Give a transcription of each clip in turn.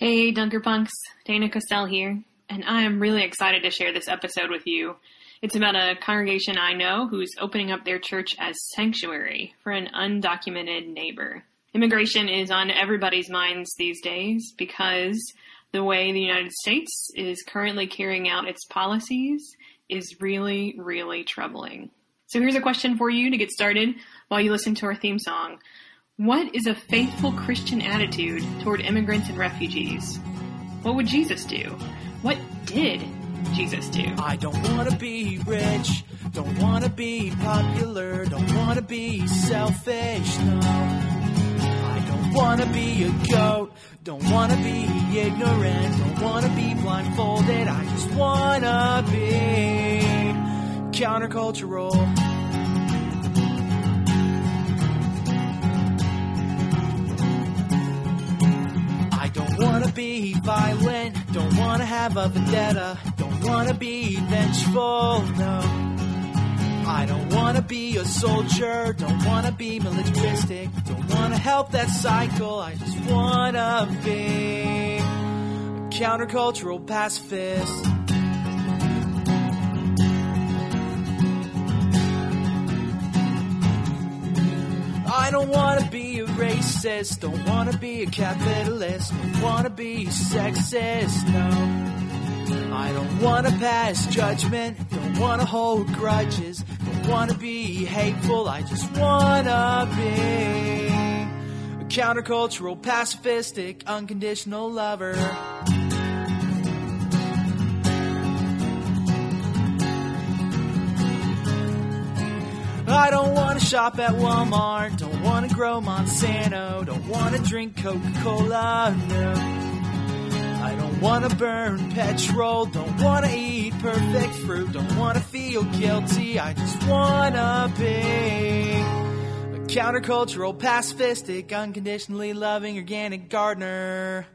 Hey, Dunker Punks, Dana Cassell here, and I am really excited to share this episode with you. It's about a congregation I know who's opening up their church as sanctuary for an undocumented neighbor. Immigration is on everybody's minds these days because the way the United States is currently carrying out its policies is really, really troubling. So here's a question for you to get started while you listen to our theme song. What is a faithful Christian attitude toward immigrants and refugees? What would Jesus do? What did Jesus do? I don't wanna be rich, don't wanna be popular, don't wanna be selfish, no. I don't wanna be a goat, don't wanna be ignorant, don't wanna be blindfolded, I just wanna be countercultural. Be violent, don't wanna have a vendetta, don't wanna be vengeful, no. I don't wanna be a soldier, don't wanna be militaristic, don't wanna help that cycle, I just wanna be a countercultural pacifist. I don't wanna be racist, don't wanna be a capitalist, don't wanna be sexist, no. I don't wanna pass judgment, don't wanna hold grudges, don't wanna be hateful, I just wanna be a countercultural, pacifistic, unconditional lover. I don't wanna shop at Walmart, don't wanna grow Monsanto, don't wanna drink Coca-Cola, no. I don't wanna burn petrol, don't wanna eat perfect fruit, don't wanna feel guilty, I just wanna be a countercultural, pacifistic, unconditionally loving organic gardener.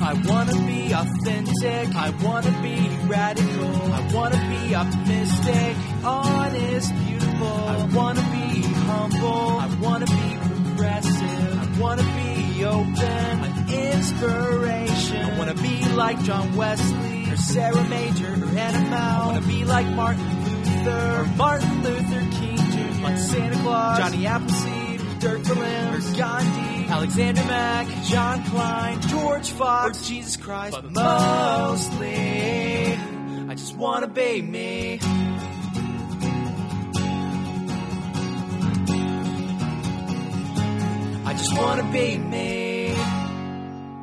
I wanna be authentic, I wanna be radical, I wanna be optimistic, honest, beautiful. I wanna be humble. I wanna be progressive. I wanna be open. An inspiration. I wanna be like John Wesley or Sarah Major or Anna Mow. I wanna be like Martin Luther or Martin Luther King Jr. Like Santa Claus, Johnny Appleseed, Dirk Berlin Gandhi. Alexander Mack, John Kline, George Fox, or Jesus Christ. But mostly, I just wanna be me. I just wanna be me.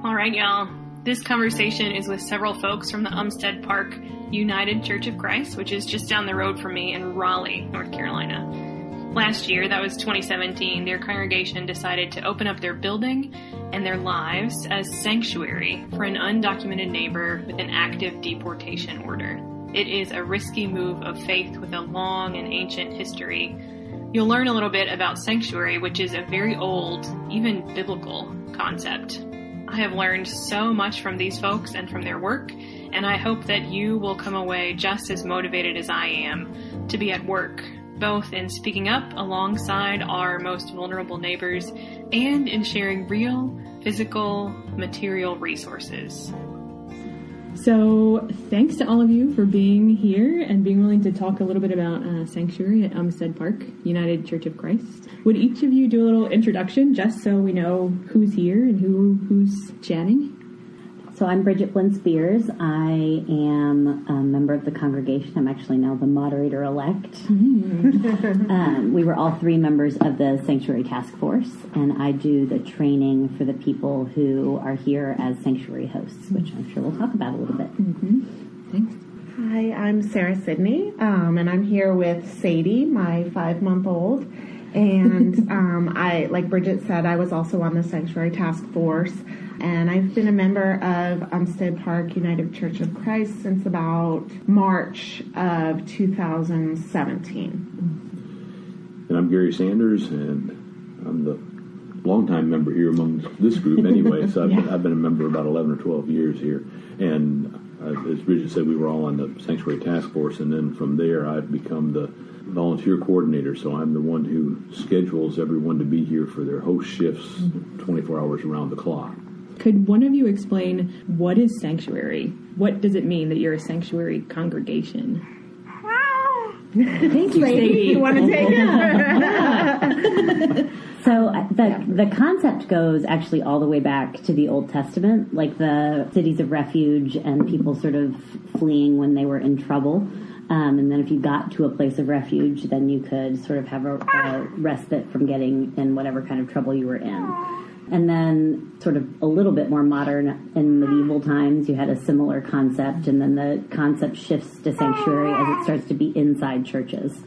All right, y'all. This conversation is with several folks from the Umstead Park United Church of Christ, which is just down the road from me in Raleigh, North Carolina. Last year, that was 2017, their congregation decided to open up their building and their lives as sanctuary for an undocumented neighbor with an active deportation order. It is a risky move of faith with a long and ancient history You'll learn a little bit about sanctuary, which is a very old, even biblical concept. I have learned so much from these folks and from their work, and I hope that you will come away just as motivated as I am to be at work, both in speaking up alongside our most vulnerable neighbors and in sharing real, physical, material resources. So, thanks to all of you for being here and being willing to talk a little bit about uh, Sanctuary at Umstead Park, United Church of Christ. Would each of you do a little introduction just so we know who's here and who who's chatting? So I'm Bridget Flynn Spears. I am a member of the congregation. I'm actually now the moderator elect. Mm. um, we were all three members of the Sanctuary Task Force, and I do the training for the people who are here as sanctuary hosts, which I'm sure we'll talk about a little bit. Mm-hmm. Thanks. Hi, I'm Sarah Sidney, um, and I'm here with Sadie, my five month old. And um, I, like Bridget said, I was also on the Sanctuary Task Force and I've been a member of Umstead Park United Church of Christ since about March of 2017. And I'm Gary Sanders, and I'm the longtime member here among this group anyway. so I've, yeah. been, I've been a member about 11 or 12 years here. And uh, as Bridget said, we were all on the Sanctuary Task Force, and then from there I've become the volunteer coordinator. So I'm the one who schedules everyone to be here for their host shifts mm-hmm. 24 hours around the clock. Could one of you explain what is sanctuary? What does it mean that you're a sanctuary congregation? Thank you, Sadie. You want to take it? So uh, the the concept goes actually all the way back to the Old Testament, like the cities of refuge and people sort of fleeing when they were in trouble. Um, and then if you got to a place of refuge, then you could sort of have a, a respite from getting in whatever kind of trouble you were in. And then, sort of a little bit more modern in medieval times, you had a similar concept, and then the concept shifts to sanctuary as it starts to be inside churches.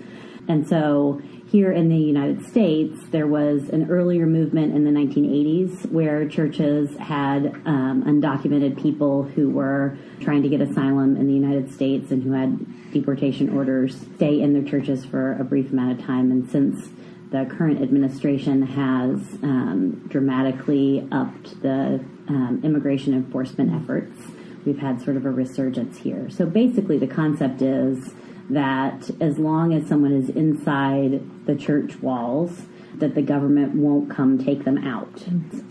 And so, here in the United States, there was an earlier movement in the 1980s where churches had um, undocumented people who were trying to get asylum in the United States and who had deportation orders stay in their churches for a brief amount of time. And since the current administration has um, dramatically upped the um, immigration enforcement efforts. We've had sort of a resurgence here. So basically, the concept is that as long as someone is inside the church walls, that the government won't come take them out.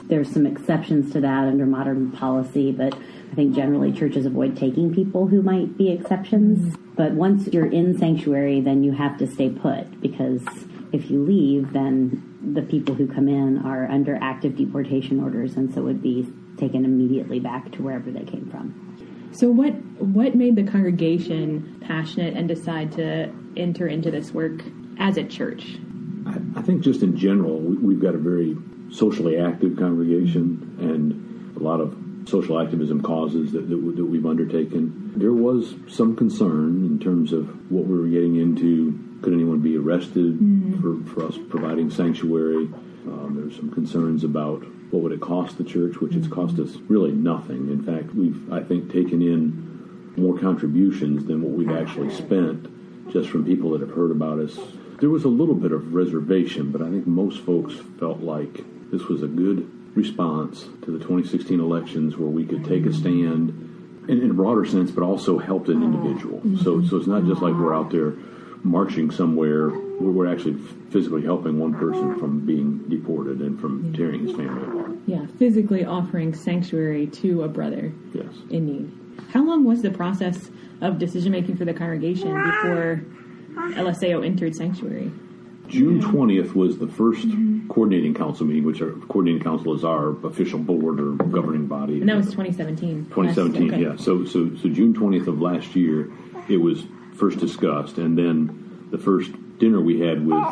There's some exceptions to that under modern policy, but I think generally churches avoid taking people who might be exceptions. But once you're in sanctuary, then you have to stay put because if you leave, then the people who come in are under active deportation orders and so would be taken immediately back to wherever they came from. So what what made the congregation passionate and decide to enter into this work as a church? I, I think just in general, we, we've got a very socially active congregation and a lot of social activism causes that, that, that we've undertaken. There was some concern in terms of what we were getting into. Could anyone be arrested for, for us providing sanctuary? Um, there were some concerns about what would it cost the church, which it's cost us really nothing. In fact, we've, I think, taken in more contributions than what we've actually spent just from people that have heard about us. There was a little bit of reservation, but I think most folks felt like this was a good response to the 2016 elections where we could take a stand in, in a broader sense, but also helped an individual. Mm-hmm. So, so it's not just like we're out there marching somewhere. We're, we're actually physically helping one person from being deported and from tearing his family apart. Yeah, physically offering sanctuary to a brother Yes. in need. How long was the process of decision making for the congregation before Eliseo entered sanctuary? June mm-hmm. 20th was the 1st mm-hmm. coordinating council meeting, which our coordinating council is our official board or governing body. And that was 2017. 2017, Okay. yeah. So, so, so June 20th of last year, it was first discussed, and then the first dinner we had with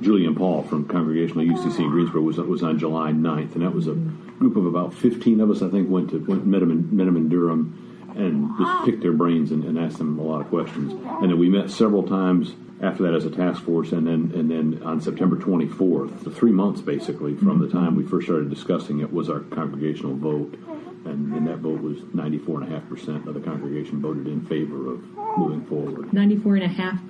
Julie and Paul from Congregational UCC in Greensboro was was on July 9th, and that was a mm-hmm. group of about 15 of us, I think, went to went met them in, met them in Durham, and just ah. picked their brains and, and asked them a lot of questions. And then we met several times after that as a task force, and then and then on September 24th, the three months basically from the mm-hmm. time we first started discussing it was our congregational vote, mm-hmm. and, and that vote was 94.5 percent of the congregation voted in favor of moving forward. 94.5%.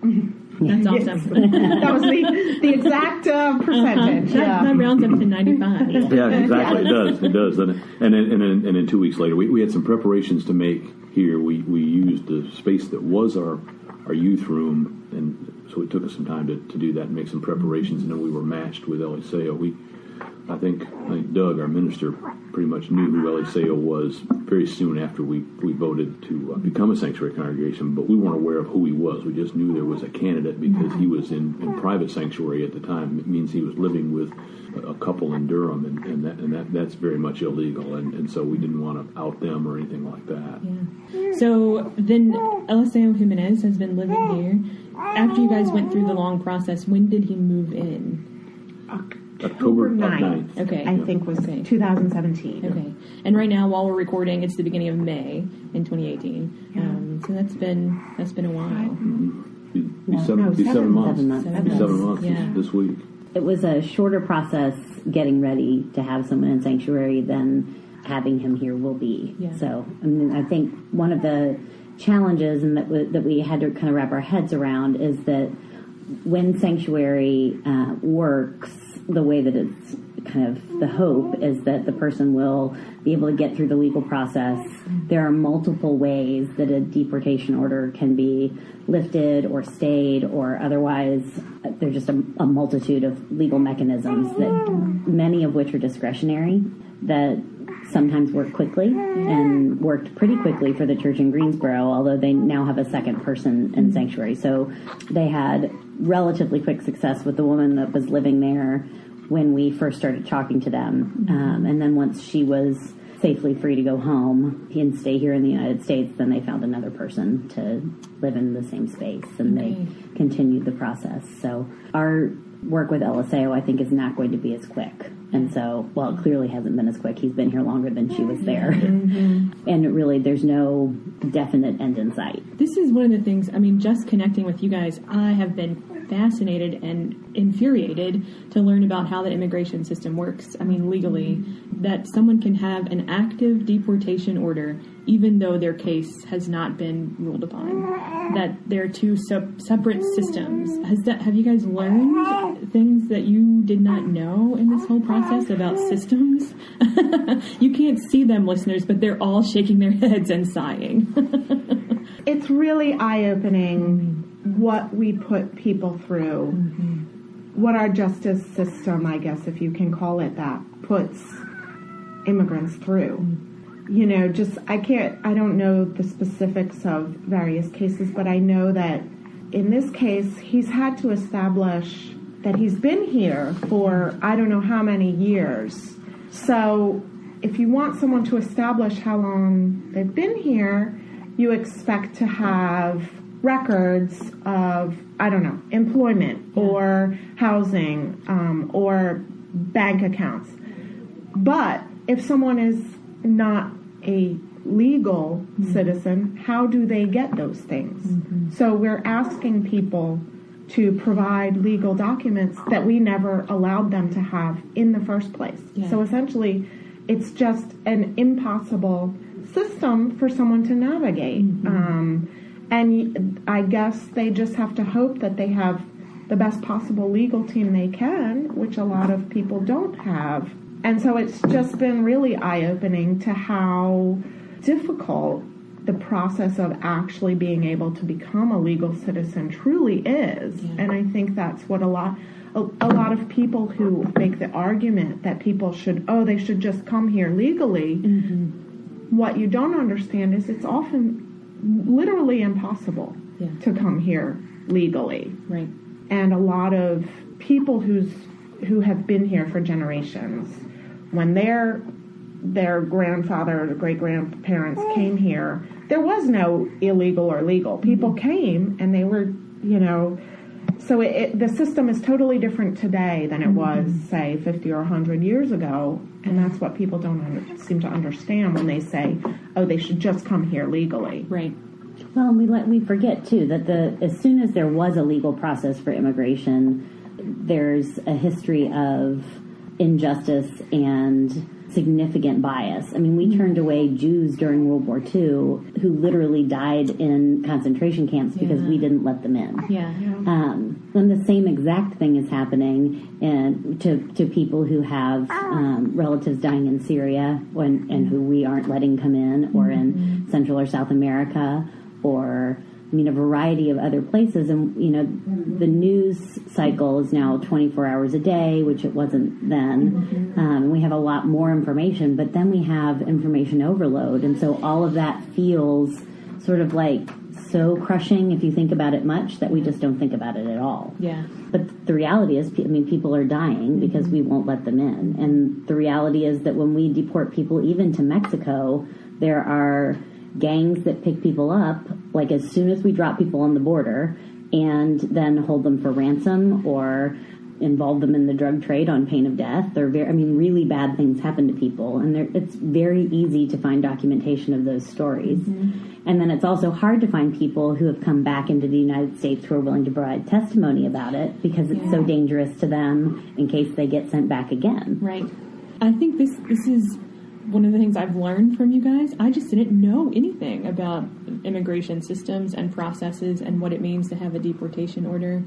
Mm-hmm. That's awesome. that was the, the exact uh, uh-huh. percentage. that, yeah. that rounds up to 95. Yeah, exactly. It does. It does. And and then, and then, and then two weeks later, we, we had some preparations to make here. We we used the space that was our our youth room, and so it took us some time to, to do that and make some preparations. And then we were matched with Eliseo. We, I think, I think Doug, our minister, pretty much knew who Eliseo was very soon after we we voted to uh, become a sanctuary congregation. But we weren't aware of who he was. We just knew there was a candidate because he was in, in private sanctuary at the time. It means he was living with a couple in Durham, and, and that and that that's very much illegal, and, and so we didn't want to out them or anything like that. Yeah. So then Eliseo Jimenez has been living here. After you guys went through the long process, when did he move in? October 9th, 9th. Okay. I think was Okay. 2017. Okay. And right now, while we're recording, it's the beginning of May in 2018. Um, so that's been that's been a while. Be, be No, seven, no, be seven, seven- months. seven months. Be Seven seven months, months yeah. this, this week. It was a shorter process getting ready to have someone in sanctuary than having him here will be. Yeah. So, I mean, I think one of the challenges and that we, that we had to kind of wrap our heads around is that when sanctuary uh, works the way that it's kind of the hope is that the person will be able to get through the legal process. There are multiple ways that a deportation order can be lifted or stayed or otherwise there's just a, a multitude of legal mechanisms that many of which are discretionary that sometimes work quickly and worked pretty quickly for the church in Greensboro, although they now have a second person in sanctuary. So they had relatively quick success with the woman that was living there when we first started talking to them. Um, and then once she was safely free to go home and stay here in the United States, then they found another person to live in the same space and they continued the process. So our work with Eliseo, I think, is not going to be as quick. And so, well, it clearly hasn't been as quick. He's been here longer than she was there. Mm-hmm. and really, there's no definite end in sight. This is one of the things, I mean, just connecting with you guys, I have been fascinated and infuriated to learn about how the immigration system works. I mean, legally, that someone can have an active deportation order even though their case has not been ruled upon. That they're two sub- separate systems. Has that have you guys learned things that you did not know in this whole process about systems? you can't see them, listeners, but they're all shaking their heads and sighing. it's really eye opening what we put people through, mm-hmm. what our justice system, I guess, if you can call it that, puts immigrants through. Mm-hmm. You know, just, I can't, I don't know the specifics of various cases, but I know that in this case, he's had to establish that he's been here for I don't know how many years. So, if you want someone to establish how long they've been here, you expect to have records of I don't know employment or housing um, or bank accounts. But if someone is not a legal citizen, how do they get those things? So we're asking people to provide legal documents that we never allowed them to have in the first place. So essentially, it's just an impossible system for someone to navigate. Um, and I guess they just have to hope that they have the best possible legal team they can, which a lot of people don't have. And so it's just been really eye opening to how difficult the process of actually being able to become a legal citizen truly is. And I think that's what a lot a, a lot of people who make the argument that people should oh they should just come here legally mm-hmm. what you don't understand is it's often literally impossible Yeah. to come here legally right. and a lot of people who's who have been here for generations when their their grandfather or great grandparents oh. came here there was no illegal or legal people mm-hmm. came and they were you know so it, it, the system is totally different today than it mm-hmm. was say 50 or 100 years ago and that's what people don't under, seem to understand when they say oh they should just come here legally Right. Well, and we let we forget too that the as soon as there was a legal process for immigration, there's a history of injustice and significant bias. I mean, we turned away Jews during World War II who literally died in concentration camps because we didn't let them in. Yeah. Um, and the same exact thing is happening in, to, to people who have um, relatives dying in Syria when, and who we aren't letting come in, or in Central or South America, or I mean a variety of other places. And you know, mm-hmm. the news cycle is now 24 hours a day, which it wasn't then. Mm-hmm. Um, we have a lot more information, but then we have information overload, and so all of that feels sort of like so crushing if you think about it much that we just don't think about it at all. Yeah. But the reality is, I mean, people are dying mm-hmm. because we won't let them in. And the reality is that when we deport people, even to Mexico, there are gangs that pick people up, like as soon as we drop people on the border, and then hold them for ransom or involve them in the drug trade on pain of death. They're very, I mean, really bad things happen to people, and it's very easy to find documentation of those stories. Mm-hmm. And then it's also hard to find people who have come back into the United States who are willing to provide testimony about it because it's so dangerous to them in case they get sent back again. Right. I think this this is one of the things I've learned from you guys. I just didn't know anything about immigration systems and processes and what it means to have a deportation order.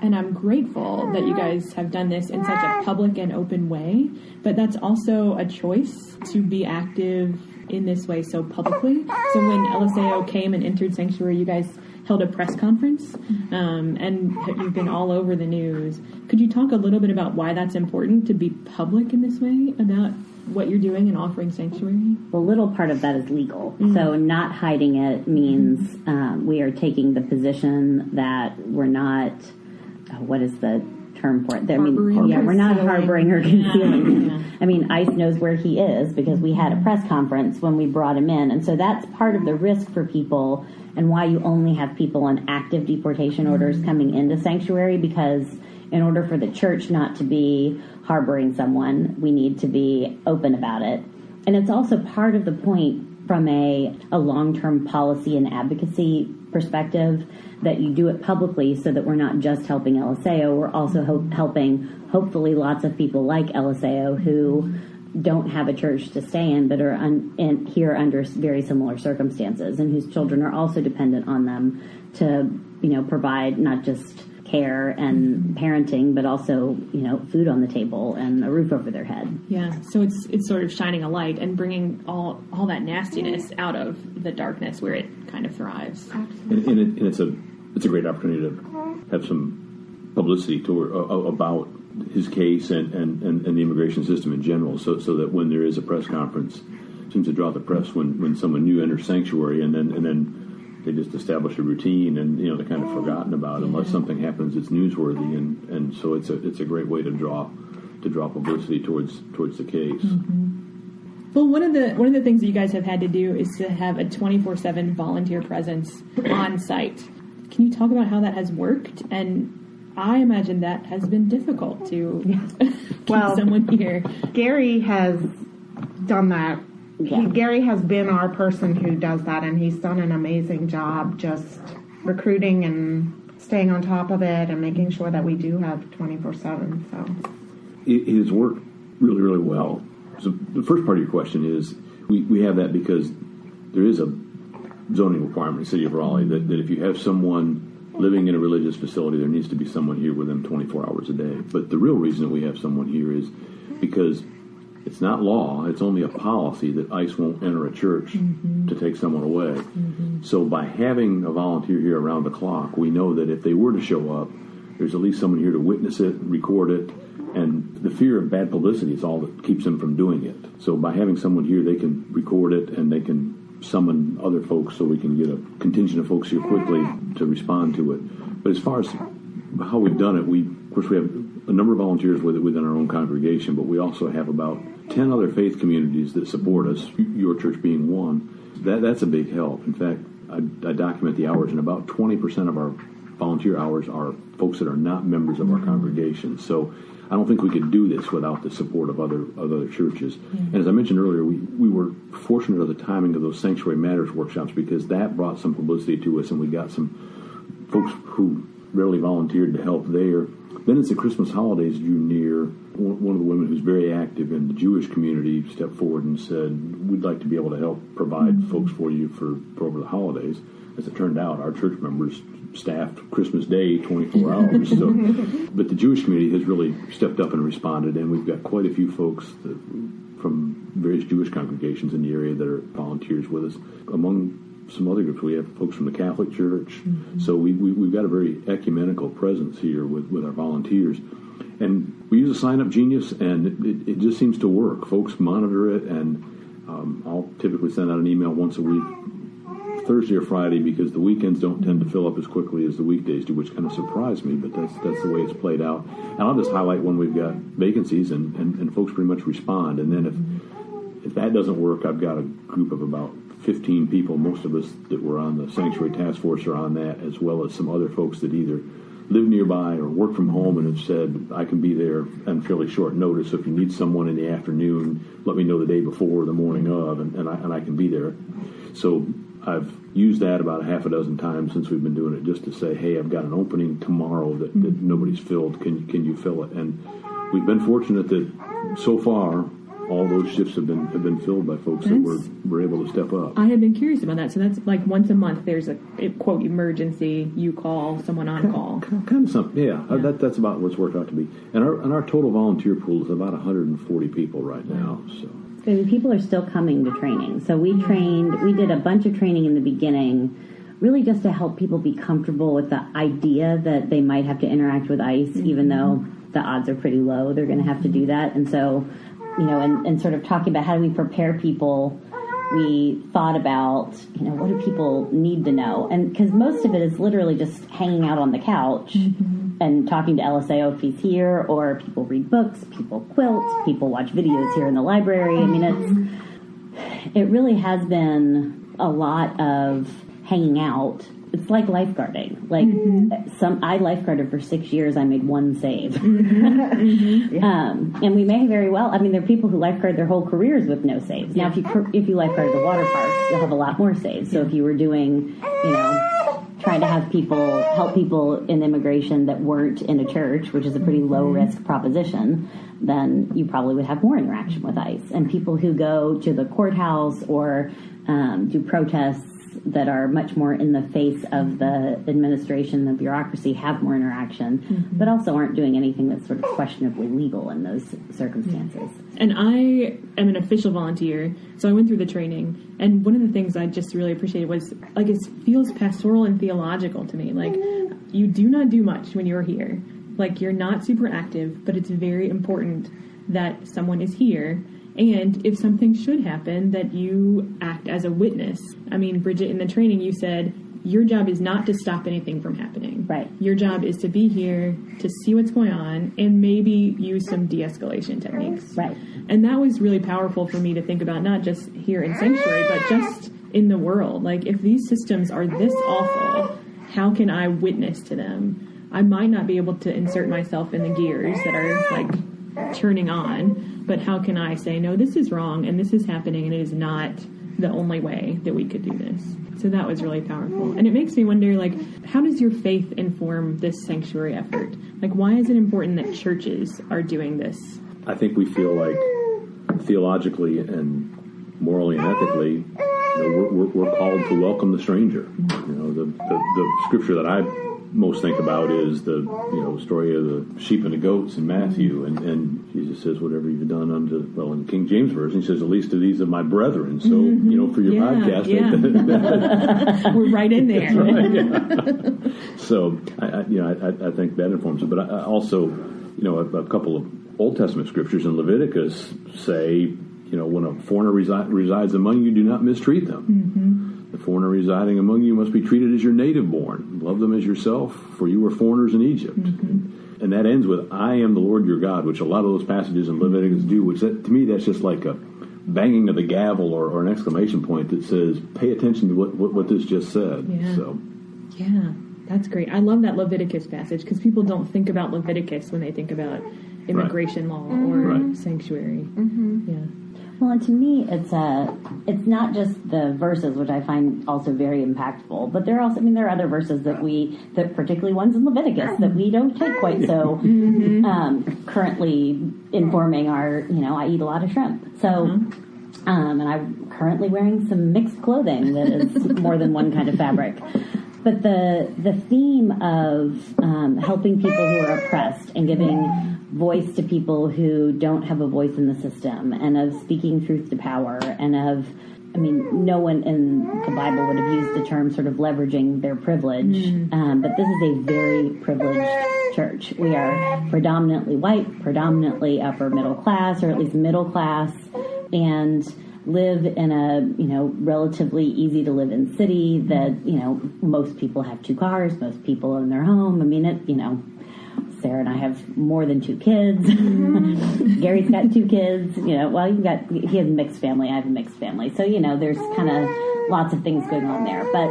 And I'm grateful that you guys have done this in such a public and open way. But that's also a choice to be active in this way so publicly. So when Eliseo came and entered Sanctuary, you guys held a press conference um, and you've been all over the news. Could you talk a little bit about why that's important to be public in this way about what you're doing and offering sanctuary? Well, little part of that is legal. Mm-hmm. So not hiding it means um, we are taking the position that we're not. oh, what is the term for it? I mean, yeah, we're not harboring or concealing. Yeah. I mean, ICE knows where he is because we had a press conference when we brought him in, and so that's part of the risk for people and why you only have people on active deportation orders mm-hmm. coming into sanctuary because in order for the church not to be harboring someone, we need to be open about it. And it's also part of the point from a, a long term policy and advocacy perspective that you do it publicly so that we're not just helping Eliseo, we're also ho- helping hopefully lots of people like Eliseo who don't have a church to stay in but are un- in, here under very similar circumstances and whose children are also dependent on them to you know provide not just care and parenting but also you know food on the table and a roof over their head Yeah, so it's it's sort of shining a light and bringing all all that nastiness out of the darkness where it kind of thrives. and, and, it, and it's a it's a great opportunity to have some publicity to, uh, about his case and, and, and, and the immigration system in general, so so that when there is a press conference, it seems to draw the press when, when someone new enters sanctuary, and then and then they just establish a routine, and you know they're kind of forgotten about unless something happens that's newsworthy, and, and so it's a it's a great way to draw to draw publicity towards towards the case. Mm-hmm. Well, one of the one of the things that you guys have had to do is to have a twenty four seven volunteer presence on site. Can you talk about how that has worked? And I imagine that has been difficult to keep Well- someone here. Gary has done that. Yeah. He, Gary has been our person who does that, and he's done an amazing job just recruiting and staying on top of it and making sure that we do have 24 7. So, it, it has worked really, really well. So the first part of your question is we, we have that because there is a zoning requirement in the city of Raleigh that, that if you have someone living in a religious facility, there needs to be someone here with them 24 hours a day. But the real reason that we have someone here is because it's not law, it's only a policy that ICE won't enter a church mm-hmm. to take someone away. Mm-hmm. So by having a volunteer here around the clock, we know that if they were to show up, there's at least someone here to witness it, record it, and the fear of bad publicity is all that keeps them from doing it. So by having someone here, they can record it and they can summon other folks so we can get a contingent of folks here quickly to respond to it. But as far as how we've done it, we of course we have a number of volunteers within our own congregation, but we also have about ten other faith communities that support us. Your church being one, that that's a big help. In fact, I, I document the hours, and about twenty percent of our volunteer hours are folks that are not members of our mm-hmm. congregation. So I don't think we could do this without the support of other of other churches. And as I mentioned earlier, we, we were fortunate of the timing of those Sanctuary Matters workshops because that brought some publicity to us, and we got some folks who rarely volunteered to help there. Then, as the Christmas holidays drew near, one of the women who's very active in the Jewish community stepped forward and said, "We'd like to be able to help provide mm-hmm. folks for you for, for over the holidays." As it turned out, our church members staffed Christmas Day 24 hours. So, but the Jewish community has really stepped up and responded, and we've got quite a few folks that, from various Jewish congregations in the area that are volunteers with us. Among some other groups, we have folks from the Catholic Church. So we, we, we've got a very ecumenical presence here with, with our volunteers. And we use a sign up genius, and it, it, it just seems to work. Folks monitor it, and um, I'll typically send out an email once a week Thursday or Friday because the weekends don't tend to fill up as quickly as the weekdays do, which kind of surprised me, but that's that's the way it's played out. And I'll just highlight when we've got vacancies and, and, and folks pretty much respond. And then if if that doesn't work, I've got a group of about 15 people, most of us that were on the Sanctuary Task Force are on that, as well as some other folks that either live nearby or work from home and have said, I can be there on fairly short notice. So if you need someone in the afternoon, let me know the day before or the morning of, and, and, I, and I can be there. So I've used that about a half a dozen times since we've been doing it, just to say, hey, I've got an opening tomorrow that, that mm-hmm. nobody's filled. Can can you fill it? And we've been fortunate that so far all those shifts have been have been filled by folks that were, were able to step up. I have been curious about that. So that's like once a month. There's a quote emergency. You call someone on call. Kind of something, yeah. Uh, That, that's about what's worked out to be. And our and our total volunteer pool is about 140 people right now. So So people are still coming to training. So we trained, we did a bunch of training in the beginning, really just to help people be comfortable with the idea that they might have to interact with ICE, even though the odds are pretty low they're going to have to do that. And so you know, and, and sort of talking about how do we prepare people, we thought about, you know, what do people need to know? And because most of it is literally just hanging out on the couch mm-hmm. and talking to Eliseo if he's here, or people read books, people quilt, people watch videos here in the library. I mean, it's, mm-hmm. it really has been a lot of hanging out. It's like lifeguarding. Like some, I lifeguarded for six years. I made one save. Um, and we may very well. I mean, there are people who lifeguard their whole careers with no saves. Now, if you if you lifeguard the water park, you'll have a lot more saves. So if you were doing, you know, trying to have people help people in immigration that weren't in a church, which is a pretty low risk proposition, then you probably would have more interaction with ICE. And people who go to the courthouse or um, do protests that are much more in the face of the administration, the bureaucracy, have more interaction, mm-hmm. but also aren't doing anything that's sort of questionably legal in those circumstances. And I am an official volunteer, so I went through the training. And one of the things I just really appreciated was like it feels pastoral and theological to me. Like mm-hmm. you do not do much when you're here. Like you're not super active, but it's very important that someone is here. And if something should happen, that you act as a witness. I mean, Bridget, in the training, you said your job is not to stop anything from happening. Right. Your job is to be here, to see what's going on, and maybe use some de escalation techniques. Right. And that was really powerful for me to think about, not just here in Sanctuary, but just in the world. Like, if these systems are this awful, how can I witness to them? I might not be able to insert myself in the gears that are like turning on, but how can I say, no, this is wrong and this is happening and it is not the only way that we could do this? So that was really powerful. And it makes me wonder, like, how does your faith inform this sanctuary effort? Like, why is it important that churches are doing this? I think we feel like theologically and morally and ethically, you know, we're, we're, we're called to welcome the stranger. You know, the, the, the scripture that I most think about is the you know story of the sheep and the goats in Matthew, and, and Jesus says, "Whatever you've done unto well in the King James version, he says, "At least to these of my brethren." So mm-hmm. you know, for your Yeah, podcast, yeah. We're right in there. so I, I, you know, I, I think that informs it. But I, I also, you know, a, a couple of Old Testament scriptures in Leviticus say, you know, when a foreigner resi- resides among you, do not mistreat them. The foreigner residing among you must be treated as your native born. Love them as yourself, for you were foreigners in Egypt. Mm-hmm. And that ends with, I am the Lord your God, which a lot of those passages in Leviticus do, which that, to me, that's just like a banging of the gavel or, or an exclamation point that says, pay attention to what, what, what this just said. Yeah. So. Yeah, that's great. I love that Leviticus passage because people don't think about Leviticus when they think about immigration law or Right. sanctuary. Mm-hmm. Yeah. Well, and to me, it's a, it's not just the verses, which I find also very impactful, but there are also, I mean, there are other verses that we, that particularly ones in Leviticus that we don't take quite so um, currently informing our, you know, I eat a lot of shrimp, so. Um, and I'm currently wearing some mixed clothing that is more than one kind of fabric. But the the theme of um, helping people who are oppressed and giving voice to people who don't have a voice in the system, and of speaking truth to power, and of I mean, no one in the Bible would have used the term sort of leveraging their privilege, um, but this is a very privileged church. We are predominantly white, predominantly upper middle class, or at least middle class, and live in a you know relatively easy to live in city that you know most people have two cars most people own their home. I mean it you know sarah and i have more than two kids gary's got two kids you know well you've got he has a mixed family i have a mixed family so you know there's kind of lots of things going on there but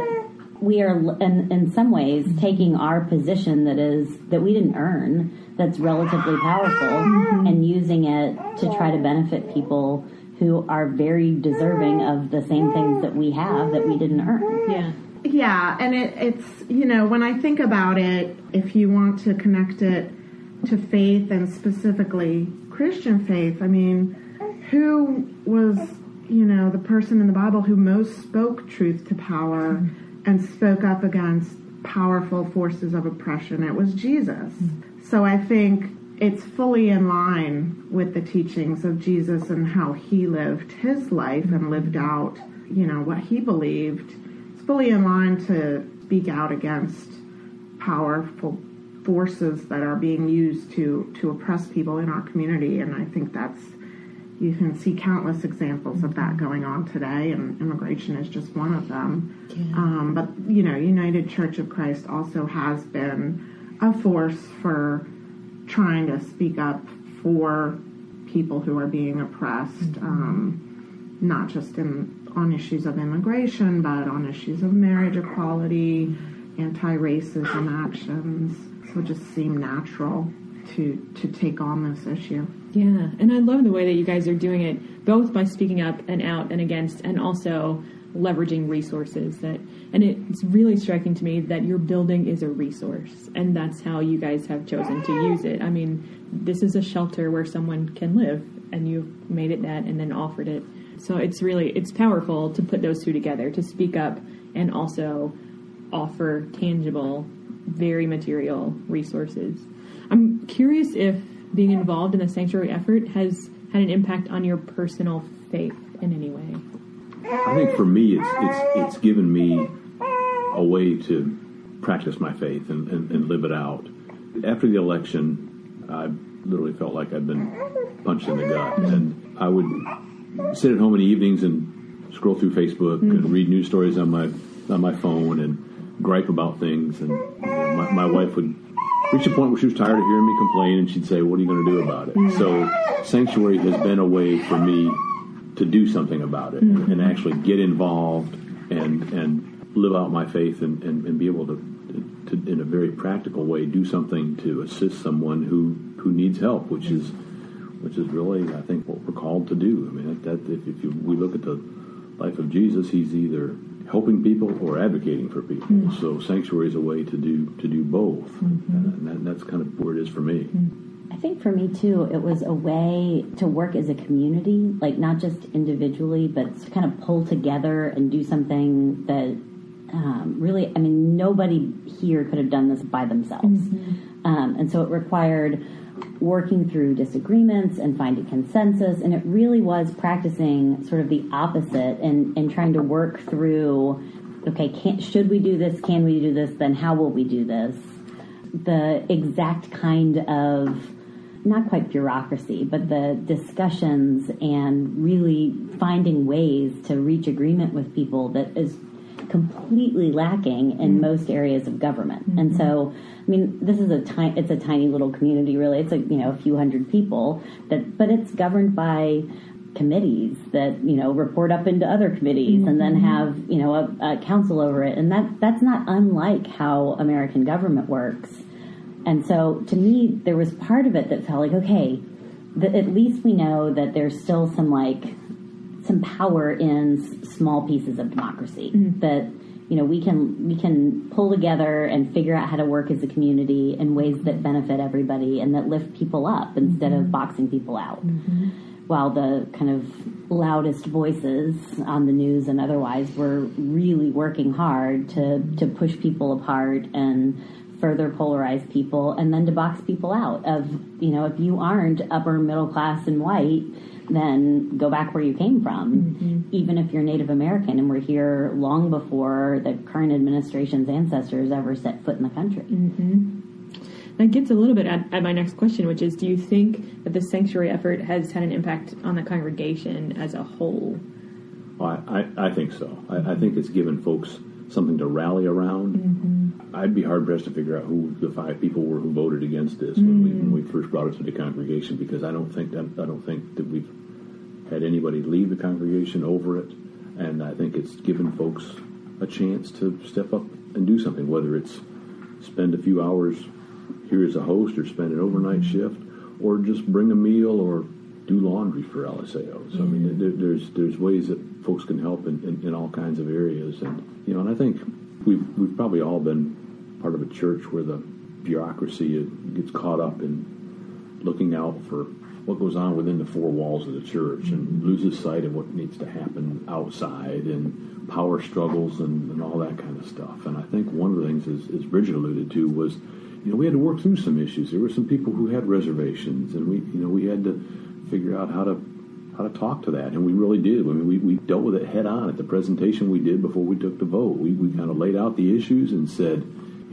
we are in, in some ways taking our position that is that we didn't earn that's relatively powerful and using it to try to benefit people who are very deserving of the same things that we have that we didn't earn. Yeah. Yeah, and it, it's, you know, when I think about it, if you want to connect it to faith and specifically Christian faith, I mean, who was, you know, the person in the Bible who most spoke truth to power mm-hmm. and spoke up against powerful forces of oppression? It was Jesus. Mm-hmm. So I think it's fully in line with the teachings of Jesus and how he lived his life and mm-hmm. lived out, you know, what he believed. Fully in line to speak out against powerful forces that are being used to to oppress people in our community. And I think that's you can see countless examples of that going on today, and immigration is just one of them. Um, but you know, United Church of Christ also has been a force for trying to speak up for people who are being oppressed, um, not just in on issues of immigration, but on issues of marriage equality, anti-racism actions. So it just seemed natural to to take on this issue. Yeah, and I love the way that you guys are doing it, both by speaking up and out and against, and also leveraging resources that and it's really striking to me that your building is a resource and that's how you guys have chosen to use it i mean this is a shelter where someone can live and you've made it that and then offered it so it's really it's powerful to put those two together to speak up and also offer tangible very material resources. I'm curious if being involved in the sanctuary effort has had an impact on your personal faith in any way. I think for me, it's it's it's given me a way to practice my faith and, and, and live it out. After the election, I literally felt like I'd been punched in the gut, and I would sit at home in the evenings and scroll through Facebook mm-hmm. and read news stories on my on my phone and gripe about things. And you know, my, my wife would reach a point where she was tired of hearing me complain, and she'd say, "What are you going to do about it?" Mm-hmm. So, sanctuary has been a way for me to do something about it mm-hmm. and actually get involved and and live out my faith and, and, and be able to, to, in a very practical way, do something to assist someone who, who needs help, which is which is really, I think, what we're called to do. I mean, that, if, if you, we look at the life of Jesus, he's either helping people or advocating for people. Mm-hmm. So sanctuary is a way to do to do both, mm-hmm. and that, that's kind of where it is for me. Mm-hmm. I think for me too, it was a way to work as a community, like not just individually, but to kind of pull together and do something that um, really, I mean, nobody here could have done this by themselves. Mm-hmm. Um, and so it required working through disagreements and finding consensus. And it really was practicing sort of the opposite and, and trying to work through okay, can, should we do this? Can we do this? Then how will we do this? The exact kind of not quite bureaucracy, but the discussions and really finding ways to reach agreement with people that is completely lacking in mm-hmm. most areas of government. Mm-hmm. And so, I mean, this is a tiny, it's a tiny little community, really. It's a, you know, a few hundred people that, but it's governed by committees that, you know, report up into other committees mm-hmm. and then mm-hmm. have, you know, a, a council over it. And that, that's not unlike how American government works. And so to me, there was part of it that felt like, okay, the, at least we know that there's still some like some power in s- small pieces of democracy mm-hmm. that you know we can we can pull together and figure out how to work as a community in ways that benefit everybody and that lift people up instead mm-hmm. of boxing people out mm-hmm. while the kind of loudest voices on the news and otherwise were really working hard to to push people apart and further polarize people and then to box people out of you know if you aren't upper middle class and white then go back where you came from, mm-hmm. even if you're Native American and we're here long before the current administration's ancestors ever set foot in the country. Mm-hmm. That gets a little bit at, at, my next question, which is do you think that the sanctuary effort has had an impact on the congregation as a whole? Well, I, I, I think so. I, I, think it's given folks something to rally around. Mm-hmm. I'd be hard pressed to figure out who the five people were who voted against this when, we, when we mm. first brought it to the congregation, because I don't think that I don't think that we've had anybody leave the congregation over it, and I think it's given folks a chance to step up and do something, whether it's spend a few hours here as a host or spend an overnight shift or just bring a meal or do laundry for Eliseo. So, I mean, mm-hmm. there, there's there's ways that folks can help in, in, in, all kinds of areas, and you know, and I think we've we've probably all been part of a church where the bureaucracy gets caught up in looking out for what goes on within the four walls of the church and loses sight of what needs to happen outside and power struggles and, and all that kind of stuff. And I think one of the things, as, Bridget alluded to, was you know we had to work through some issues. There were some people who had reservations, and we you know we had to figure out how to how to talk to that, and we really did. I mean, we, we dealt with it head on at the presentation we did before we took the vote. We we kind of laid out the issues and said,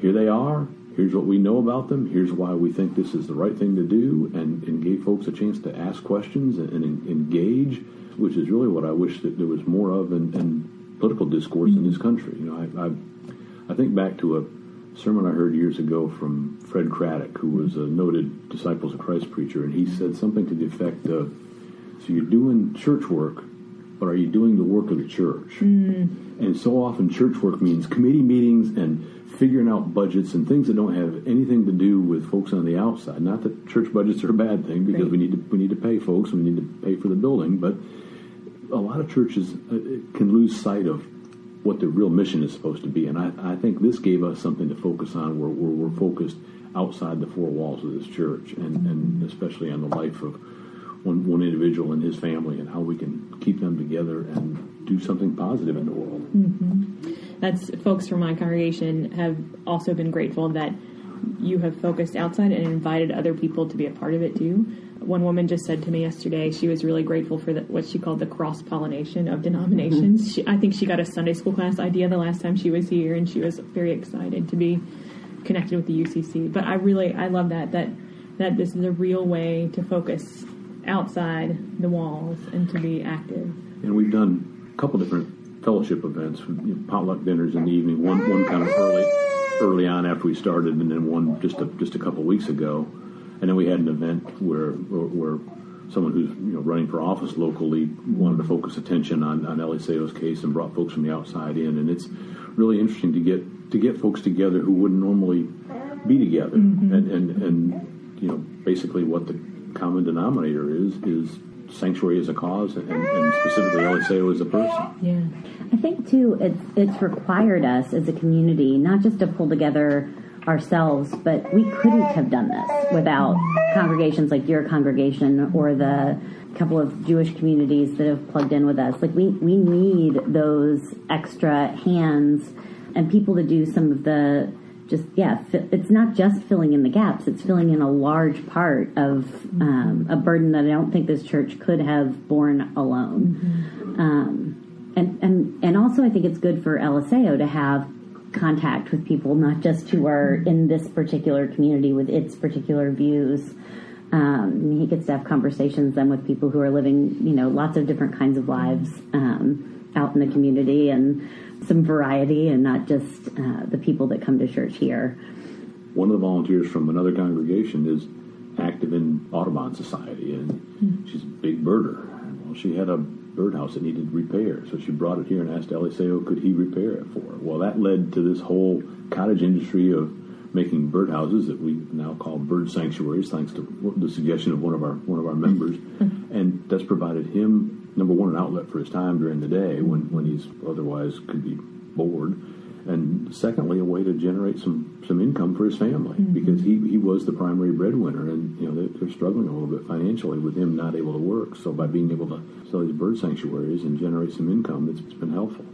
here they are, here's what we know about them, here's why we think this is the right thing to do, and, and gave folks a chance to ask questions and, and engage, which is really what I wish that there was more of in, in political discourse in this country. You know, I, I, I think back to a sermon I heard years ago from Fred Craddock, who was a noted Disciples of Christ preacher, and he said something to the effect of, "So you're doing church work, but are you doing the work of the church?" And so often, church work means committee meetings and figuring out budgets and things that don't have anything to do with folks on the outside. Not that church budgets are a bad thing, because we need to we need to pay folks, we need to pay for the building, but a lot of churches uh, can lose sight of what their real mission is supposed to be. And I, I think this gave us something to focus on where, where we're focused outside the four walls of this church and, and especially on the life of one, one individual and his family and how we can keep them together and do something positive in the world. Mm-hmm. That's folks from my congregation have also been grateful that you have focused outside and invited other people to be a part of it too. One woman just said to me yesterday she was really grateful for the, what she called the cross pollination of denominations. Mm-hmm. She, I think she got a Sunday school class idea the last time she was here, and she was very excited to be connected with the UCC. But I really I love that that that this is a real way to focus outside the walls and to be active. And we've done a couple different fellowship events, you know, potluck dinners in the evening. One one kind of early early on after we started, and then one just a, just a couple weeks ago. And then we had an event where where, where someone who's you know running for office locally wanted to focus attention on on Eliseo's case and brought folks from the outside in. And it's really interesting to get to get folks together who wouldn't normally be together. Mm-hmm. And, and and you know basically what the common denominator is is sanctuary as a cause and, and specifically Eliseo as a person. Yeah. I think too, it's it's required us as a community not just to pull together ourselves, but we couldn't have done this without congregations like your congregation or the couple of Jewish communities that have plugged in with us. Like we we need those extra hands and people to do some of the just yeah it's not just filling in the gaps it's filling in a large part of um, a burden that i don't think this church could have borne alone. Um, and, and and also i think it's good for Eliseo to have contact with people not just who are in this particular community with its particular views. Um, he gets to have conversations then with people who are living you know lots of different kinds of lives um, out in the community and some variety and not just uh, the people that come to church here one of the volunteers from another congregation is active in Audubon Society, and she's a big birder. Well, she had a birdhouse that needed repair, so she brought it here and asked Eliseo, could he repair it for her? Well, that led to this whole cottage industry of making birdhouses that we now call bird sanctuaries, thanks to the suggestion of one of our one of our members, and that's provided him number one an outlet for his time during the day when when he's otherwise could be bored and secondly, a way to generate some some income for his family mm-hmm. because he, he was the primary breadwinner, and you know they, they're struggling a little bit financially with him not able to work. So by being able to sell these bird sanctuaries and generate some income, it's, it's been helpful.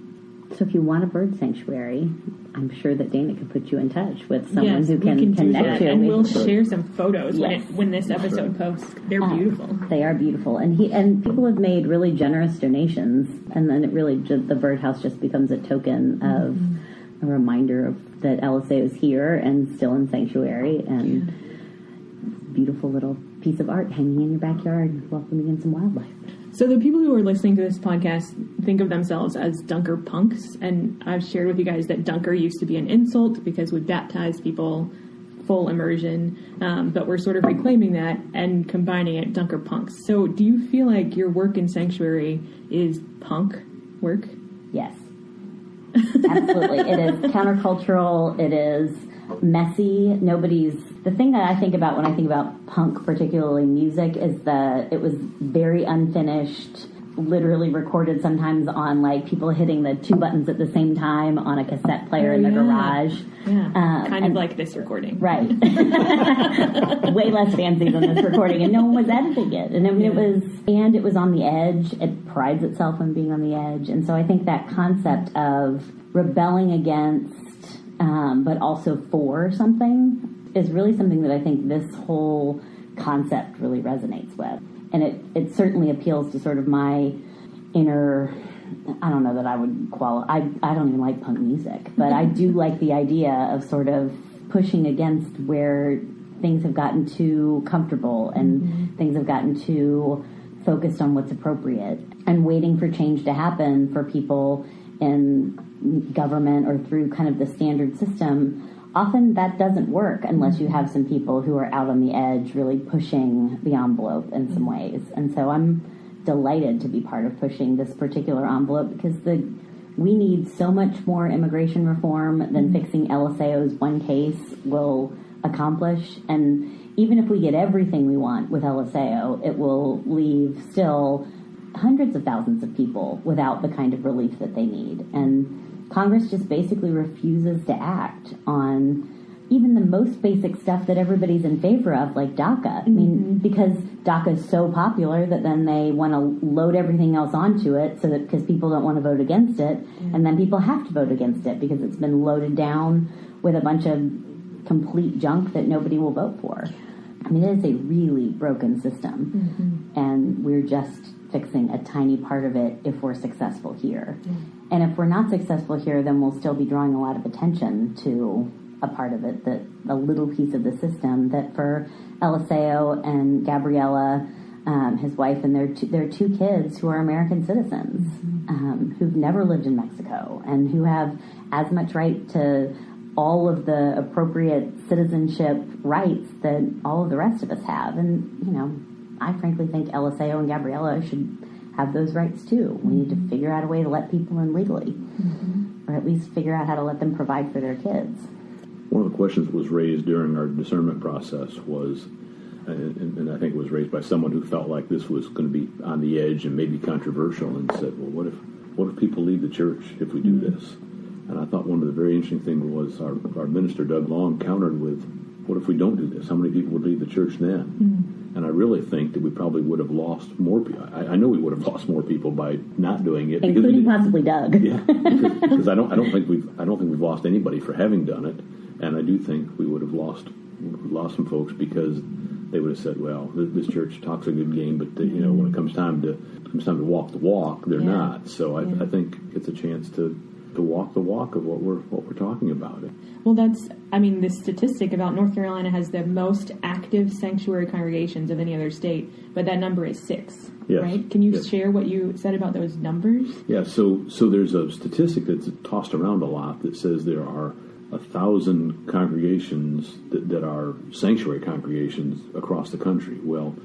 So if you want a bird sanctuary i'm sure that dana can put you in touch with someone yes, who we can, can do connect that, you. And we'll share some photos when it when this episode posts. They're Uh, beautiful. They are beautiful, and he and people have made really generous donations, and then it really ju- the birdhouse just becomes a token of a reminder of that Eliseo is here and still in sanctuary, and beautiful little piece of art hanging in your backyard, welcoming in some wildlife. So the people who are listening to this podcast think of themselves as Dunker punks, and I've shared with you guys that Dunker used to be an insult because we baptize people full immersion, um, but we're sort of reclaiming that and combining it Dunker punks. So do you feel like your work in sanctuary is punk work? Yes. Absolutely. it is countercultural. It is messy. Nobody's. The thing that I think about when I think about punk, particularly music, is that it was very unfinished, literally recorded sometimes on like people hitting the two buttons at the same time on a cassette player in the yeah. garage. Yeah, Um, kind of like this recording. Right. Way less fancy than this recording, and no one was editing it. And I mean, it was, and it was on the edge. It prides itself on being on the edge. And so I think that concept of rebelling against, um, but also for something is really something that I think this whole concept really resonates with. And it, it certainly appeals to sort of my inner I don't know that I would qualify. I, I don't even like punk music, but I do like the idea of sort of pushing against where things have gotten too comfortable and mm-hmm. things have gotten too focused on what's appropriate and waiting for change to happen for people in government or through kind of the standard system often that doesn't work unless you have some people who are out on the edge really pushing the envelope in some ways and so i'm delighted to be part of pushing this particular envelope because the we need so much more immigration reform than fixing Eliseo's one case will accomplish. And even if we get everything we want with Eliseo, it will leave still hundreds of thousands of people without the kind of relief that they need. And Congress just basically refuses to act on even the most basic stuff that everybody's in favor of, like DACA. I mean, mm-hmm. because DACA is so popular that then they want to load everything else onto it so that because people don't want to vote against it, mm-hmm. and then people have to vote against it because it's been loaded down with a bunch of complete junk that nobody will vote for. I mean, it is a really broken system, mm-hmm. and we're just fixing a tiny part of it if we're successful here. And if we're not successful here, then we'll still be drawing a lot of attention to a part of it, that a little piece of the system that for Eliseo and Gabriella, um, his wife, and their two, their two kids who are American citizens mm-hmm. um, who've never lived in Mexico and who have as much right to all of the appropriate citizenship rights that all of the rest of us have. And, you know, I frankly think Eliseo and Gabriella should have those rights too. We need to figure out a way to let people in legally, mm-hmm. or at least figure out how to let them provide for their kids one of the questions that was raised during our discernment process was, and, and, I think it was raised by someone who felt like this was going to be on the edge and maybe controversial, and said, "Well, what if what if people leave the church if we do mm-hmm. this?" And I thought one of the very interesting things was our, our minister Doug Long countered with, "What if we don't do this? How many people would leave the church then?" Mm-hmm. And I really think that we probably would have lost more people. I, I, know we would have lost more people by not doing it, including possibly Doug. yeah, because, because I don't I don't think we've I don't think we've lost anybody for having done it and I do think we would have lost lost some folks because they would have said, "Well, this church talks a good game, but the, you know, when it comes time to comes time to walk the walk, they're yeah. not." So I, yeah. I, think it's a chance to to walk the walk of what we're what we're talking about. Well, that's I mean, the statistic about North Carolina has the most active sanctuary congregations of any other state, but that number is six. Yes. Right? Can you yes. share what you said about those numbers? Yeah. So so there's a statistic that's tossed around a lot that says there are a thousand congregations that, that are sanctuary congregations across the country. Well,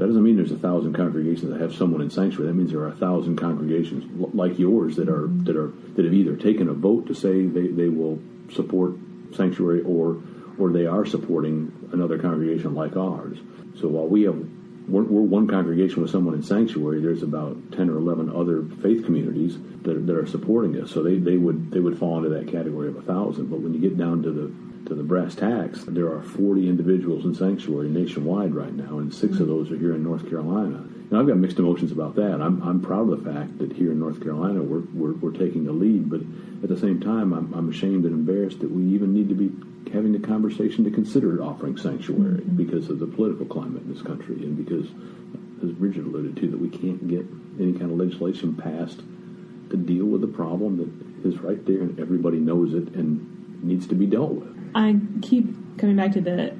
that doesn't mean there's a thousand congregations that have someone in sanctuary. That means there are a thousand congregations like yours that are that are that have either taken a vote to say they, they will support sanctuary or or they are supporting another congregation like ours. So while we have we're, we're, one congregation with someone in sanctuary. There's about ten or eleven other faith communities that are, that are supporting us. So they, they would they would fall into that category of a thousand. But when you get down to the to the brass tacks, there are 40 individuals in sanctuary nationwide right now, and 6 of those are here in North Carolina. And I've got mixed emotions about that. I'm, I'm proud of the fact that here in North Carolina we're, we're, we're taking the lead, but at the same time, I'm, I'm ashamed and embarrassed that we even need to be having the conversation to consider offering sanctuary mm-hmm. because of the political climate in this country and because, as Bridget alluded to, that we can't get any kind of legislation passed to deal with the problem that is right there and everybody knows it and needs to be dealt with. I keep coming back to the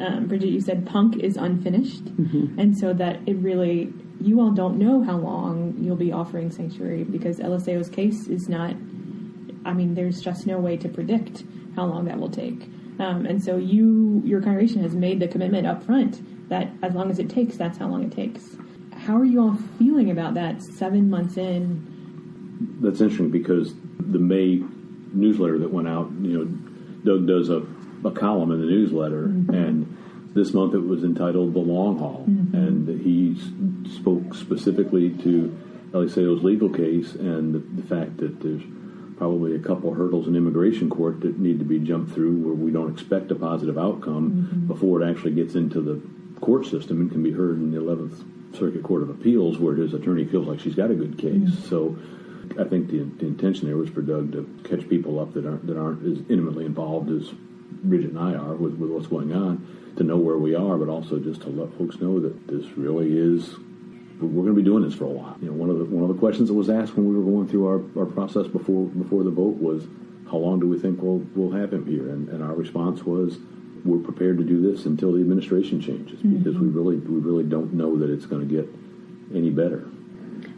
um, Bridget. You said punk is unfinished, mm-hmm. and so that it really you all don't know how long you'll be offering sanctuary because Eliseo's case is not. I mean, there's just no way to predict how long that will take. Um, and so you, your congregation has made the commitment up front that as long as it takes, that's how long it takes. How are you all feeling about that seven months in? That's interesting because the May newsletter that went out, you know, Doug does a, a column in the newsletter, mm-hmm. and this month it was entitled "The Long Haul," mm-hmm. and he spoke specifically to Eliseo's legal case and the, the fact that there's probably a couple hurdles in immigration court that need to be jumped through where we don't expect a positive outcome mm-hmm. before it actually gets into the court system and can be heard in the 11th Circuit Court of Appeals where his attorney feels like she's got a good case. Mm-hmm. So I think the, the, intention there was for Doug to catch people up that aren't, that aren't as intimately involved as Bridget and I are with, with what's going on, to know where we are, but also just to let folks know that this really is we're going to be doing this for a while. You know, one of the one of the questions that was asked when we were going through our, our process before before the vote was, how long do we think we'll we'll have him here? And, and our response was, we're prepared to do this until the administration changes mm-hmm. because we really we really don't know that it's going to get any better.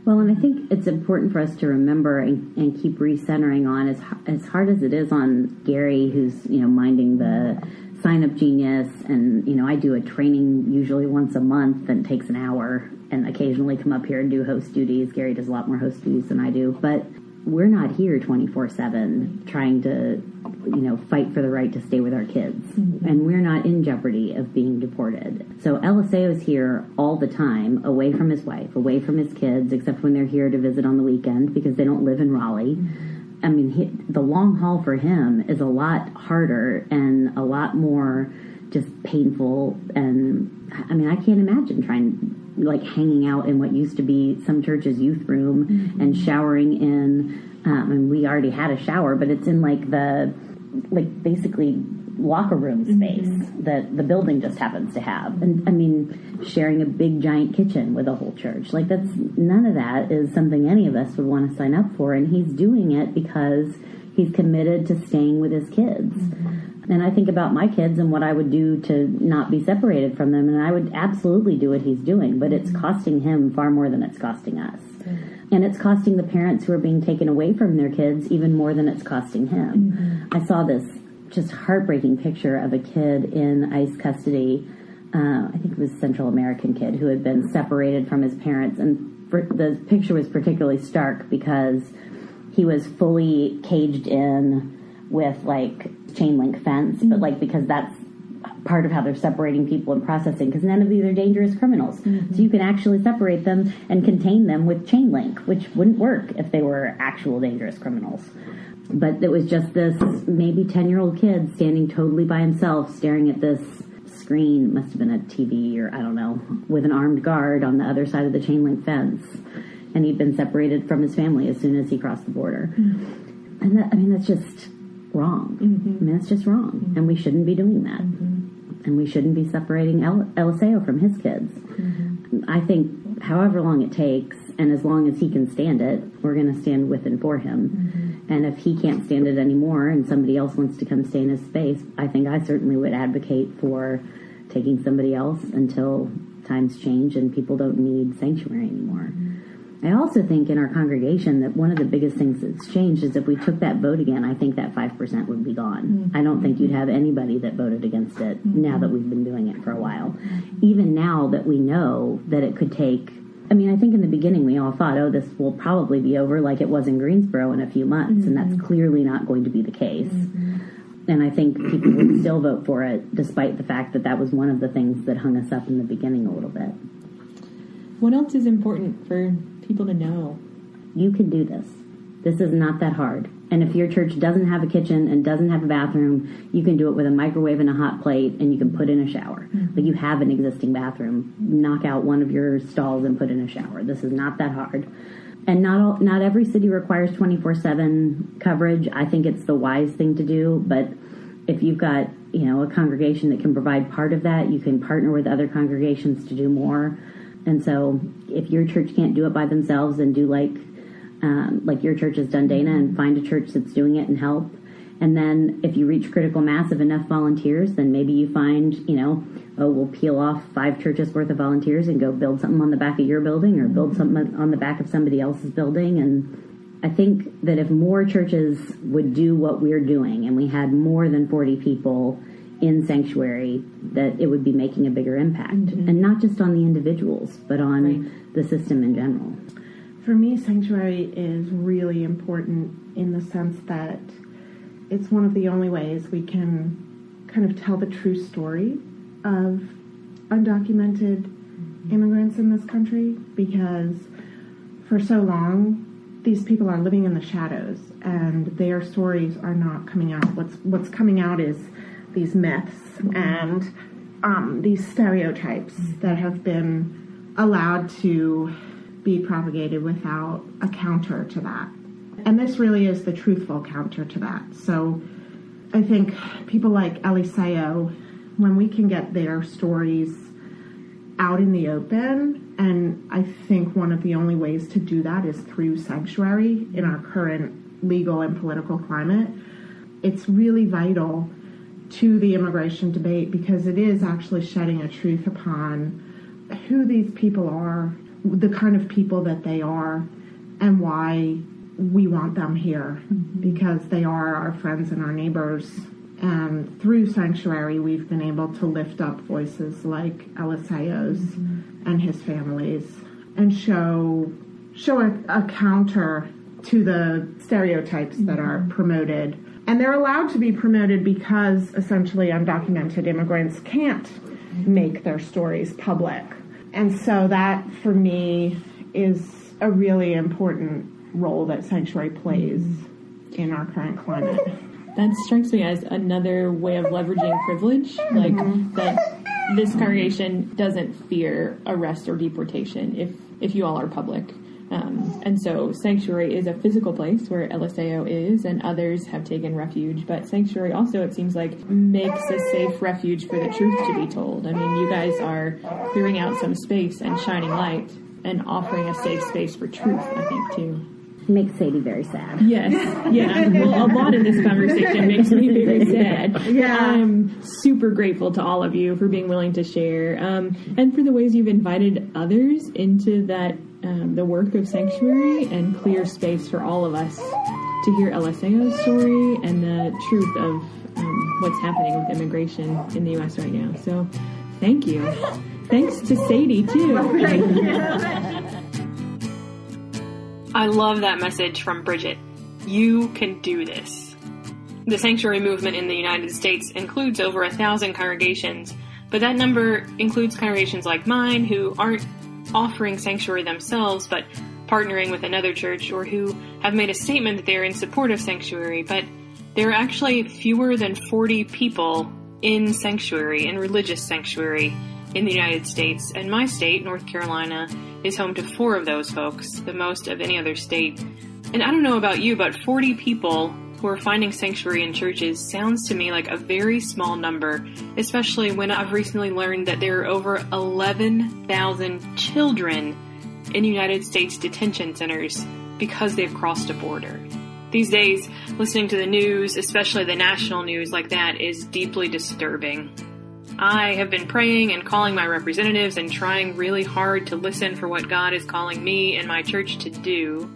Well, and I think it's important for us to remember and, and keep recentering on as as hard as it is on Gary, who's you know minding the sign up genius, and you know I do a training usually once a month and takes an hour, and occasionally come up here and do host duties. Gary does a lot more host duties than I do, but we're not here twenty four seven trying to you know fight for the right to stay with our kids, mm-hmm. and we're not in jeopardy of being deported. So Eliseo is here all the time, away from his wife, away from his kids, except when they're here to visit on the weekend because they don't live in Raleigh. I mean, he, the long haul for him is a lot harder and a lot more just painful. And I mean, I can't imagine trying like hanging out in what used to be some church's youth room and showering in. Um, and we already had a shower, but it's in like the like basically locker room mm-hmm. space that the building just happens to have. And I mean, sharing a big giant kitchen with a whole church. Like that's none of that is something any of us would want to sign up for. And he's doing it because he's committed to staying with his kids. Mm-hmm. And I think about my kids and what I would do to not be separated from them. And I would absolutely do what he's doing, but it's mm-hmm. costing him far more than it's costing us. And it's costing the parents who are being taken away from their kids even more than it's costing him. I saw this just heartbreaking picture of a kid in ICE custody. Uh, I think it was a Central American kid who had been separated from his parents, and the picture was particularly stark because he was fully caged in with like chain link fence, but like because that's part of how they're separating people and processing because none of these are dangerous criminals. So you can actually separate them and contain them with chain link, which wouldn't work if they were actual dangerous criminals. But it was just this maybe 10 year old kid standing totally by himself staring at this screen, it must have been a TV or I don't know, with an armed guard on the other side of the chain link fence. And he'd been separated from his family as soon as he crossed the border. Mm-hmm. And that, I mean, that's just wrong. Mm-hmm. I mean, that's just wrong. Mm-hmm. And we shouldn't be doing that. And we shouldn't be separating El- Eliseo from his kids. I think however long it takes, and as long as he can stand it, we're going to stand with and for him. And if he can't stand it anymore and somebody else wants to come stay in his space, I think I certainly would advocate for taking somebody else until times change and people don't need sanctuary anymore. Mm-hmm. I also think in our congregation that one of the biggest things that's changed is if we took that vote again, I think that 5% would be gone. Mm-hmm. I don't think you'd mm-hmm. have anybody that voted against it now that we've been doing it for a while. Even now that we know that it could take, I mean, I think in the beginning we all thought, oh, this will probably be over like it was in Greensboro in a few months, and that's mm-hmm. clearly not going to be the case. Mm-hmm. And I think people would still vote for it, despite the fact that that was one of the things that hung us up in the beginning a little bit. What else is important for people to know? You can do this. This is not that hard. And if your church doesn't have a kitchen and doesn't have a bathroom, you can do it with a microwave and a hot plate and you can put in a shower. Mm-hmm. Like you have an existing bathroom. Knock out one of your stalls and put in a shower. This is not that hard. And not all, not every city requires 24/7 coverage. I think it's the wise thing to do, but if you've got, you know, a congregation that can provide part of that, you can partner with other congregations to do more. And so if your church can't do it by themselves, then do like um, like your church has done, Dana, and find a church that's doing it and help. And then if you reach critical mass of enough volunteers, then maybe you find, you know, oh, we'll peel off five churches worth of volunteers and go build something on the back of your building or build something on the back of somebody else's building. And I think that if more churches would do what we're doing and we had more than 40 people in sanctuary, that it would be making a bigger impact. And not just on the individuals, but on the system in general. For me, sanctuary is really important in the sense that it's one of the only ways we can kind of tell the true story of undocumented immigrants in this country because for so long these people are living in the shadows and their stories are not coming out. What's what's coming out is these myths and um, these stereotypes that have been allowed to be propagated without a counter to that. And this really is the truthful counter to that. So I think people like Eliseo, when we can get their stories out in the open, and I think one of the only ways to do that is through sanctuary in our current legal and political climate. it's really vital to the immigration debate because it is actually shedding a truth upon who these people are, the kind of people that they are, and why we want them here mm-hmm. because they are our friends and our neighbors. And through Sanctuary, we've been able to lift up voices like Eliseo's mm-hmm. and his families and show show a, a counter to the stereotypes that are mm-hmm. promoted. And they're allowed to be promoted because essentially undocumented immigrants can't make their stories public. And so that for me is a really important role that Sanctuary plays in our current climate. That strikes me as another way of leveraging privilege, like mm-hmm. that this congregation doesn't fear arrest or deportation if if you all are public. Um, and so Sanctuary is a physical place where Eliseo is, and others have taken refuge. But Sanctuary also, it seems like, makes a safe refuge for the truth to be told. I mean, you guys are clearing out some space and shining light and offering a safe space for truth, I think, too. Makes Sadie very sad. Yes, yeah. Well, a lot of this conversation makes me very sad. Yeah. I'm super grateful to all of you for being willing to share, um, and for the ways you've invited others into that um, the work of sanctuary and clear space for all of us to hear Eliseo's story and the truth of um, what's happening with immigration in the U.S. right now. So, thank you. Thanks to Sadie too. I love that message from Bridget. You can do this. The sanctuary movement in the United States includes over a thousand congregations, but that number includes congregations like mine who aren't offering sanctuary themselves, but partnering with another church, or who have made a statement that they're in support of sanctuary, but there are actually fewer than 40 people in sanctuary, in religious sanctuary, in the United States. And my state, North Carolina, is home to four of those folks, the most of any other state. And I don't know about you, but 40 people who are finding sanctuary in churches sounds to me like a very small number, especially when I've recently learned that there are over 11,000 children in United States detention centers because they've crossed a border. These days, listening to the news, especially the national news like that, is deeply disturbing. I have been praying and calling my representatives and trying really hard to listen for what God is calling me and my church to do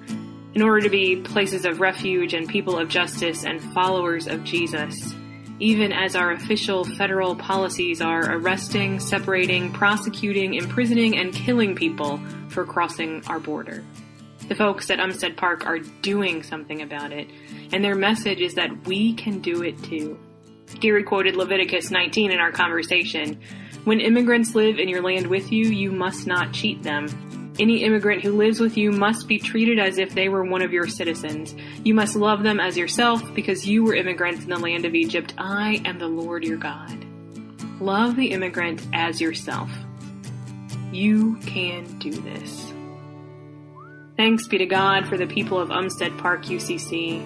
in order to be places of refuge and people of justice and followers of Jesus, even as our official federal policies are arresting, separating, prosecuting, imprisoning, and killing people for crossing our border. The folks at Umstead Park are doing something about it, and their message is that we can do it too. Gary quoted Leviticus 19 in our conversation. When immigrants live in your land with you, you must not cheat them. Any immigrant who lives with you must be treated as if they were one of your citizens. You must love them as yourself because you were immigrants in the land of Egypt. I am the Lord your God. Love the immigrant as yourself. You can do this. Thanks be to God for the people of Umstead Park UCC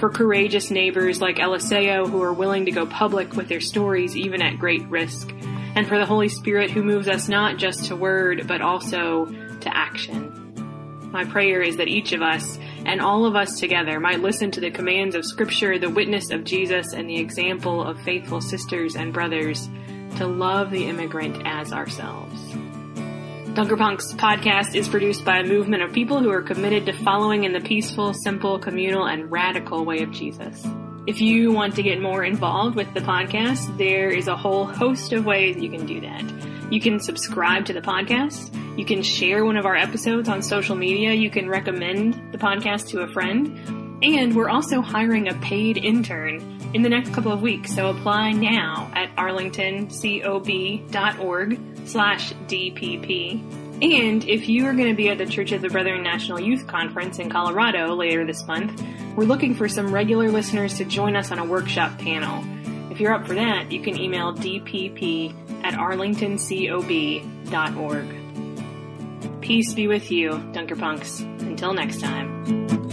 for courageous neighbors like Eliseo who are willing to go public with their stories even at great risk, and for the Holy Spirit who moves us not just to word but also to action. My prayer is that each of us and all of us together might listen to the commands of Scripture, the witness of Jesus, and the example of faithful sisters and brothers to love the immigrant as ourselves. Dunker Punks podcast is produced by a movement of people who are committed to following in the peaceful, simple, communal, and radical way of Jesus. If you want to get more involved with the podcast, there is a whole host of ways you can do that. You can subscribe to the podcast. You can share one of our episodes on social media. You can recommend the podcast to a friend. And we're also hiring a paid intern in the next couple of weeks, so apply now at arlingtoncob.org slash DPP. And if you are going to be at the Church of the Brethren National Youth Conference in Colorado later this month, we're looking for some regular listeners to join us on a workshop panel. If you're up for that, you can email dpp at arlingtoncob.org. Peace be with you, Dunker Punks. Until next time.